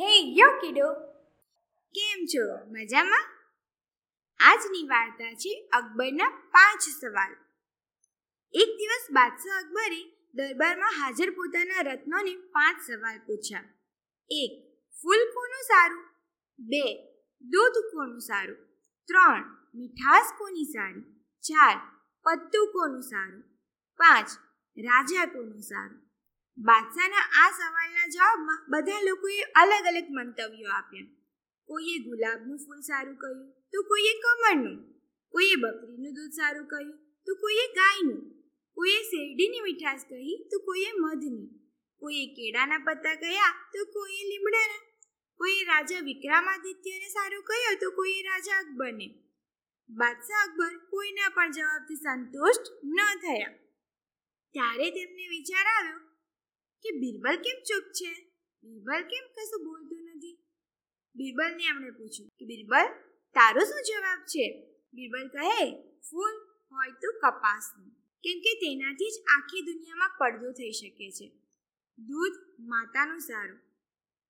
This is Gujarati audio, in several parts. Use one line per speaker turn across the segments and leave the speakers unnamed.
હે યો કિડો કેમ છો? મજામાં? આજની વાર્તા છે અકબરના પાંચ સવાલ. એક દિવસ બાદશાહ અકબરે દરબારમાં હાજર પોતાના રત્નોને પાંચ સવાલ પૂછ્યા. એક, ફૂલ કોનું સારું? બે, દૂધ કોનું સારું? ત્રણ, મીઠાશ કોની સારી? ચાર, પત્તું કોનું સારું? પાંચ, રાજા કોનું સારું? બાદશાહના આ સવાલના જવાબમાં બધા લોકોએ અલગ અલગ મંતવ્યો આપ્યા. કોઈએ ગુલાબનું ફૂલ સારું કહ્યું તો કોઈએ કમળનું. કોઈએ બકરીનું દૂધ સારું કહ્યું તો કોઈએ ગાયનું. કોઈએ શેરડીની મીઠાશ કહી તો કોઈએ મધની. કોઈએ કેળાના પત્તા કહ્યા તો કોઈએ લીમડાના. કોઈએ રાજા વિક્રમાદિત્યને સારું કહ્યું તો કોઈએ રાજા અકબરને. બાદશાહ અકબર કોઈના પણ જવાબથી સંતુષ્ટ ન થયા. ત્યારે તેમને વિચાર આવ્યો કે બિરબલ કેમ ચૂપ છે? બિરબલ કેમ કશું બોલતું નથી? બિરબલને એમણે પૂછ્યું કે બિરબલ, તારો શું જવાબ છે? બિરબલ કહે, ફૂલ, હોય તો કપાસનું. કેમ કે તેનાથી જ આખી દુનિયામાં પડદો થઈ શકે છે. દૂધ માતાનું સારું.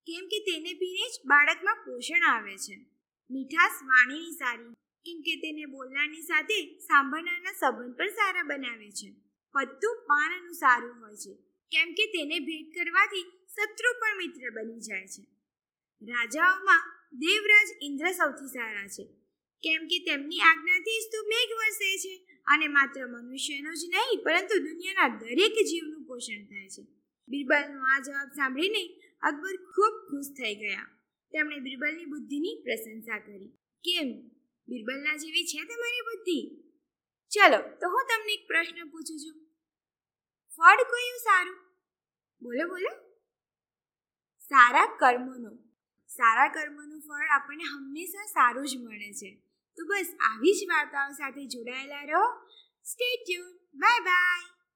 કેમ કે તેને પીને જ બાળકમાં પોષણ આવે છે. મીઠાશ વાણીની સારી. કેમ કે તેને બોલનારની સાથે સાંભળનારના સંબંધ પણ સારા બનાવે છે. પત્તું પાનનું સારું હોય છે. કેમ કે તેને ભેટ કરવાથી શત્રુ પણ મિત્ર બની જાય છે. રાજાઓમાં દેવરાજ ઇન્દ્ર સૌથી સારા છે. કેમ કે તેમની આજ્ઞાથી જ તો મેઘ વરસે છે અને માત્ર મનુષ્યનો જ નહીં, પરંતુ દુનિયાના દરેક જીવનું પોષણ થાય છે. બિરબલનો આ જવાબ સાંભળીને અકબર ખૂબ ખુશ થઈ ગયા. તેમણે બિરબલની બુદ્ધિની પ્રશંસા કરી. કેમ? બિરબલના જેવી છે તમારી બુદ્ધિ? ચલો, તો હું તમને એક પ્રશ્ન પૂછું છું. ફળ કયું સારું. બોલો બોલો. સારા કર્મનું. સારા કર્મનું ફળ આપણને હંમેશા સારું જ મળે છે. તો બસ, આવી જ વાર્તાઓ સાથે જોડાયેલા રહો. Stay tune bye bye